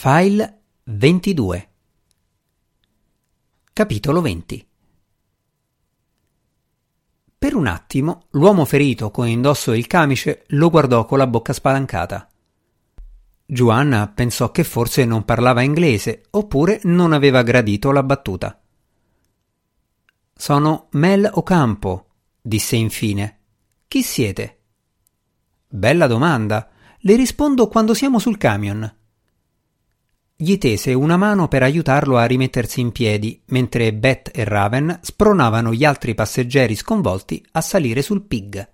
File 22 Capitolo 20 Per un attimo l'uomo ferito con indosso il camice lo guardò con la bocca spalancata. Giovanna pensò che forse non parlava inglese oppure non aveva gradito la battuta. Sono Mel Ocampo, disse infine. Chi siete? Bella domanda. Le rispondo quando siamo sul camion gli tese una mano per aiutarlo a rimettersi in piedi, mentre Beth e Raven spronavano gli altri passeggeri sconvolti a salire sul pig.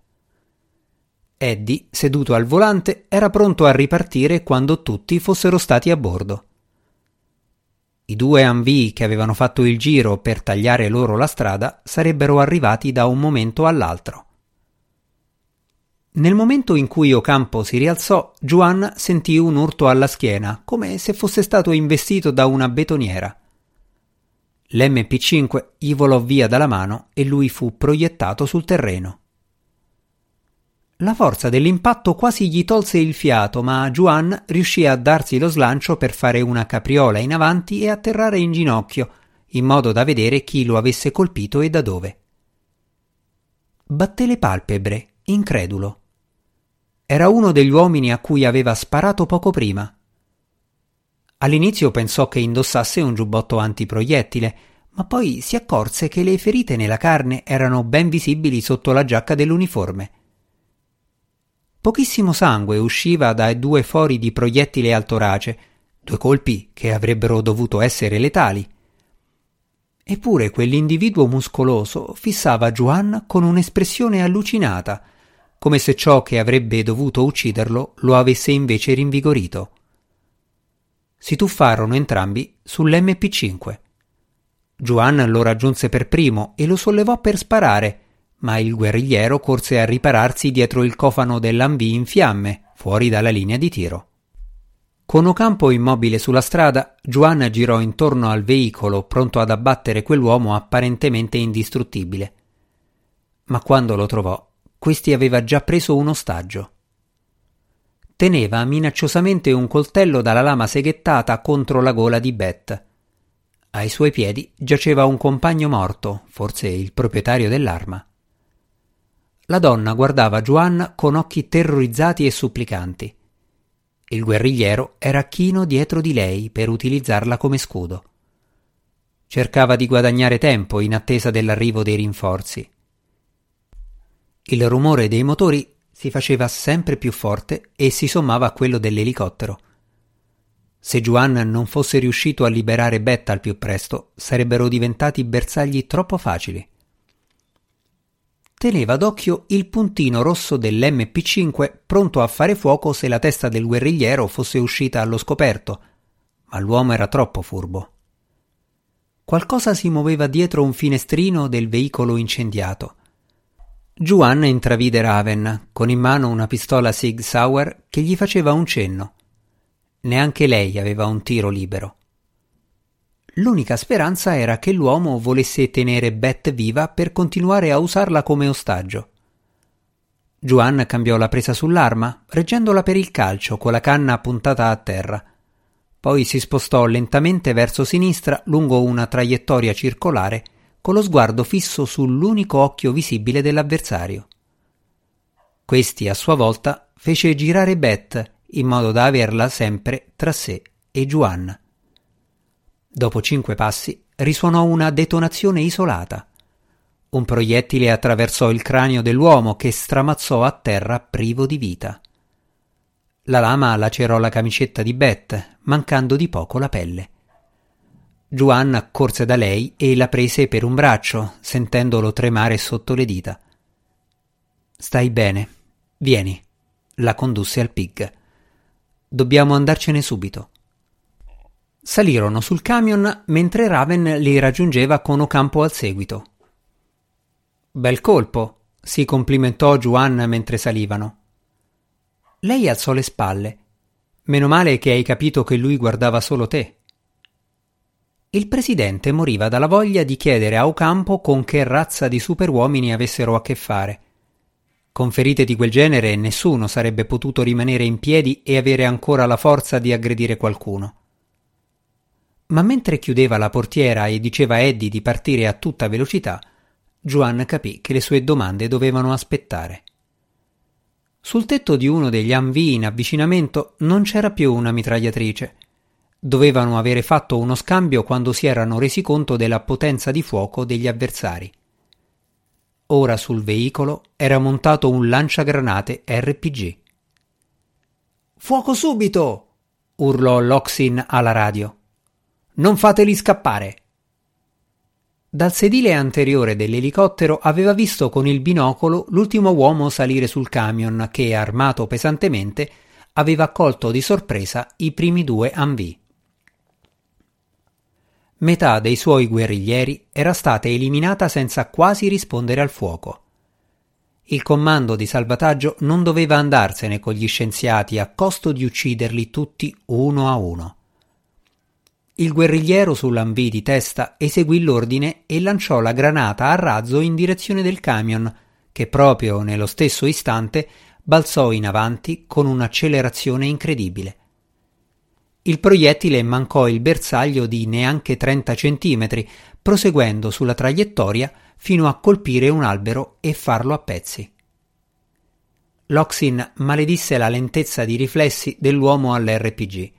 Eddie, seduto al volante, era pronto a ripartire quando tutti fossero stati a bordo. I due Anvii che avevano fatto il giro per tagliare loro la strada sarebbero arrivati da un momento all'altro. Nel momento in cui Ocampo si rialzò, Juan sentì un urto alla schiena, come se fosse stato investito da una betoniera. L'MP5 gli volò via dalla mano e lui fu proiettato sul terreno. La forza dell'impatto quasi gli tolse il fiato, ma Juan riuscì a darsi lo slancio per fare una capriola in avanti e atterrare in ginocchio, in modo da vedere chi lo avesse colpito e da dove. Batté le palpebre, incredulo. Era uno degli uomini a cui aveva sparato poco prima. All'inizio pensò che indossasse un giubbotto antiproiettile, ma poi si accorse che le ferite nella carne erano ben visibili sotto la giacca dell'uniforme. Pochissimo sangue usciva dai due fori di proiettile al torace, due colpi che avrebbero dovuto essere letali. Eppure quell'individuo muscoloso fissava Juan con un'espressione allucinata, come se ciò che avrebbe dovuto ucciderlo lo avesse invece rinvigorito. Si tuffarono entrambi sull'MP5. Juan lo raggiunse per primo e lo sollevò per sparare, ma il guerrigliero corse a ripararsi dietro il cofano dell'Anvì in fiamme, fuori dalla linea di tiro. Con Ocampo immobile sulla strada, Juan girò intorno al veicolo pronto ad abbattere quell'uomo apparentemente indistruttibile. Ma quando lo trovò, questi aveva già preso un ostaggio. Teneva minacciosamente un coltello dalla lama seghettata contro la gola di Beth. Ai suoi piedi giaceva un compagno morto, forse il proprietario dell'arma. La donna guardava Joanna con occhi terrorizzati e supplicanti. Il guerrigliero era chino dietro di lei per utilizzarla come scudo. Cercava di guadagnare tempo in attesa dell'arrivo dei rinforzi. Il rumore dei motori si faceva sempre più forte e si sommava a quello dell'elicottero. Se Juan non fosse riuscito a liberare Beth al più presto, sarebbero diventati bersagli troppo facili. Teneva d'occhio il puntino rosso dell'MP5 pronto a fare fuoco se la testa del guerrigliero fosse uscita allo scoperto, ma l'uomo era troppo furbo. Qualcosa si muoveva dietro un finestrino del veicolo incendiato Juan intravide Raven, con in mano una pistola Sig Sauer che gli faceva un cenno. Neanche lei aveva un tiro libero. L'unica speranza era che l'uomo volesse tenere Beth viva per continuare a usarla come ostaggio. Juan cambiò la presa sull'arma, reggendola per il calcio con la canna puntata a terra. Poi si spostò lentamente verso sinistra lungo una traiettoria circolare con lo sguardo fisso sull'unico occhio visibile dell'avversario. Questi a sua volta fece girare Beth in modo da averla sempre tra sé e Juan. Dopo cinque passi risuonò una detonazione isolata. Un proiettile attraversò il cranio dell'uomo che stramazzò a terra privo di vita. La lama lacerò la camicetta di Beth, mancando di poco la pelle. Juan corse da lei e la prese per un braccio, sentendolo tremare sotto le dita. Stai bene. Vieni. La condusse al pig. Dobbiamo andarcene subito. Salirono sul camion mentre Raven li raggiungeva con Ocampo al seguito. Bel colpo, si complimentò Juan mentre salivano. Lei alzò le spalle. Meno male che hai capito che lui guardava solo te il presidente moriva dalla voglia di chiedere a Ocampo con che razza di superuomini avessero a che fare. Con ferite di quel genere nessuno sarebbe potuto rimanere in piedi e avere ancora la forza di aggredire qualcuno. Ma mentre chiudeva la portiera e diceva a Eddie di partire a tutta velocità, Juan capì che le sue domande dovevano aspettare. Sul tetto di uno degli Humvee in avvicinamento non c'era più una mitragliatrice. Dovevano avere fatto uno scambio quando si erano resi conto della potenza di fuoco degli avversari. Ora sul veicolo era montato un lanciagranate RPG. Fuoco subito! urlò Loxin alla radio. Non fateli scappare! Dal sedile anteriore dell'elicottero aveva visto con il binocolo l'ultimo uomo salire sul camion che, armato pesantemente, aveva colto di sorpresa i primi due Humvee. Metà dei suoi guerriglieri era stata eliminata senza quasi rispondere al fuoco. Il comando di salvataggio non doveva andarsene con gli scienziati a costo di ucciderli tutti uno a uno. Il guerrigliero sull'ambì di testa eseguì l'ordine e lanciò la granata a razzo in direzione del camion, che proprio nello stesso istante balzò in avanti con un'accelerazione incredibile. Il proiettile mancò il bersaglio di neanche 30 centimetri, proseguendo sulla traiettoria fino a colpire un albero e farlo a pezzi. Loxin maledisse la lentezza di riflessi dell'uomo all'RPG.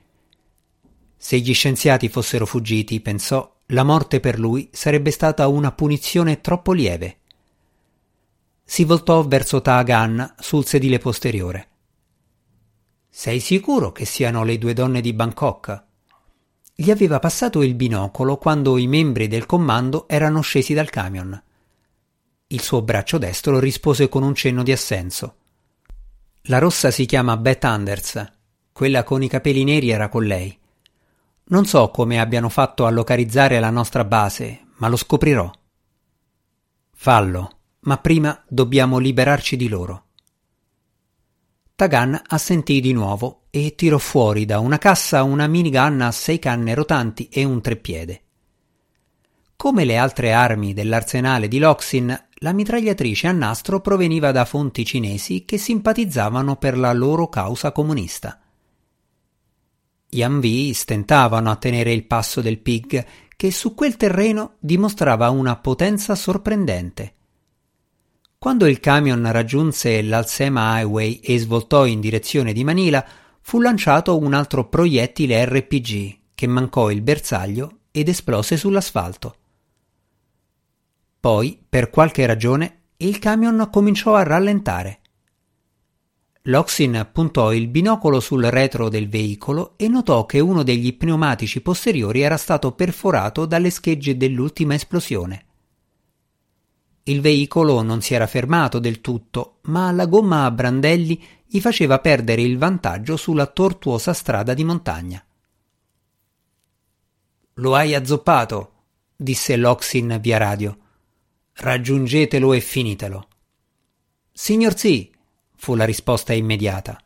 Se gli scienziati fossero fuggiti, pensò, la morte per lui sarebbe stata una punizione troppo lieve. Si voltò verso Taagan sul sedile posteriore. Sei sicuro che siano le due donne di Bangkok? Gli aveva passato il binocolo quando i membri del comando erano scesi dal camion. Il suo braccio destro rispose con un cenno di assenso. La rossa si chiama Beth Anders. Quella con i capelli neri era con lei. Non so come abbiano fatto a localizzare la nostra base, ma lo scoprirò. Fallo, ma prima dobbiamo liberarci di loro. Tagan assentì di nuovo e tirò fuori da una cassa una minigun a sei canne rotanti e un treppiede. Come le altre armi dell'arsenale di Loxin, la mitragliatrice a nastro proveniva da fonti cinesi che simpatizzavano per la loro causa comunista. Gli Humvee stentavano a tenere il passo del Pig, che su quel terreno dimostrava una potenza sorprendente. Quando il camion raggiunse l'Alsema Highway e svoltò in direzione di Manila, fu lanciato un altro proiettile RPG che mancò il bersaglio ed esplose sull'asfalto. Poi, per qualche ragione, il camion cominciò a rallentare. Loxin puntò il binocolo sul retro del veicolo e notò che uno degli pneumatici posteriori era stato perforato dalle schegge dell'ultima esplosione. Il veicolo non si era fermato del tutto, ma la gomma a brandelli gli faceva perdere il vantaggio sulla tortuosa strada di montagna. Lo hai azzoppato, disse Loxin via radio. Raggiungetelo e finitelo. Signor sì, fu la risposta immediata.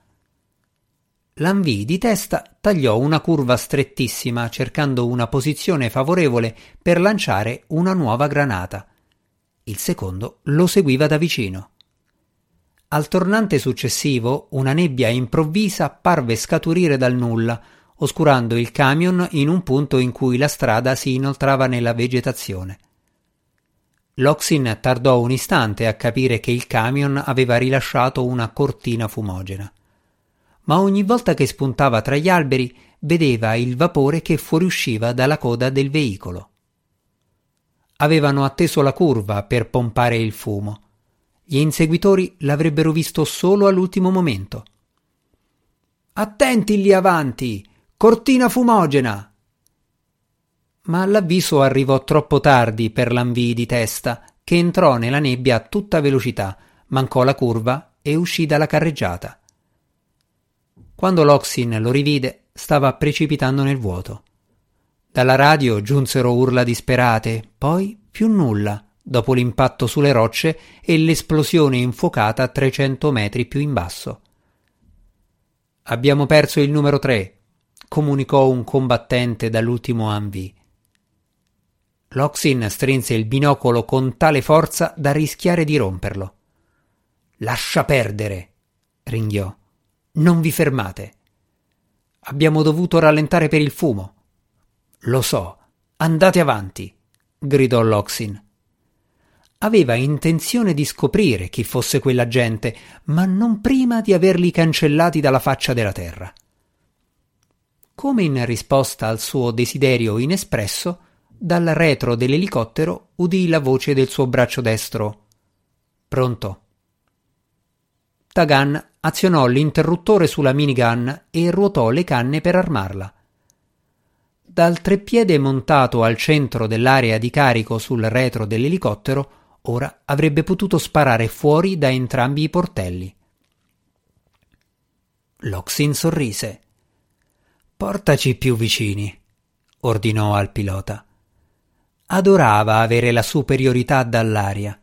L'Anvì di testa tagliò una curva strettissima cercando una posizione favorevole per lanciare una nuova granata. Il secondo lo seguiva da vicino. Al tornante successivo una nebbia improvvisa parve scaturire dal nulla, oscurando il camion in un punto in cui la strada si inoltrava nella vegetazione. Loxin tardò un istante a capire che il camion aveva rilasciato una cortina fumogena. Ma ogni volta che spuntava tra gli alberi vedeva il vapore che fuoriusciva dalla coda del veicolo. Avevano atteso la curva per pompare il fumo. Gli inseguitori l'avrebbero visto solo all'ultimo momento. Attenti lì avanti! Cortina fumogena! ma l'avviso arrivò troppo tardi per l'anvii di testa, che entrò nella nebbia a tutta velocità, mancò la curva e uscì dalla carreggiata. Quando Loxin lo rivide, stava precipitando nel vuoto. Dalla radio giunsero urla disperate, poi più nulla, dopo l'impatto sulle rocce e l'esplosione infuocata a 300 metri più in basso. Abbiamo perso il numero 3, comunicò un combattente dall'ultimo Anvi. Loxin strinse il binocolo con tale forza da rischiare di romperlo. Lascia perdere, ringhiò. Non vi fermate. Abbiamo dovuto rallentare per il fumo. Lo so. Andate avanti, gridò Loxin. Aveva intenzione di scoprire chi fosse quella gente, ma non prima di averli cancellati dalla faccia della terra. Come in risposta al suo desiderio inespresso, dal retro dell'elicottero udì la voce del suo braccio destro. Pronto. Tagan azionò l'interruttore sulla minigun e ruotò le canne per armarla. Dal treppiede montato al centro dell'area di carico sul retro dell'elicottero, ora avrebbe potuto sparare fuori da entrambi i portelli. Loxin sorrise. Portaci più vicini, ordinò al pilota. Adorava avere la superiorità dall'aria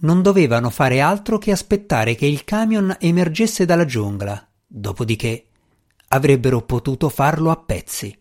non dovevano fare altro che aspettare che il camion emergesse dalla giungla, dopodiché avrebbero potuto farlo a pezzi.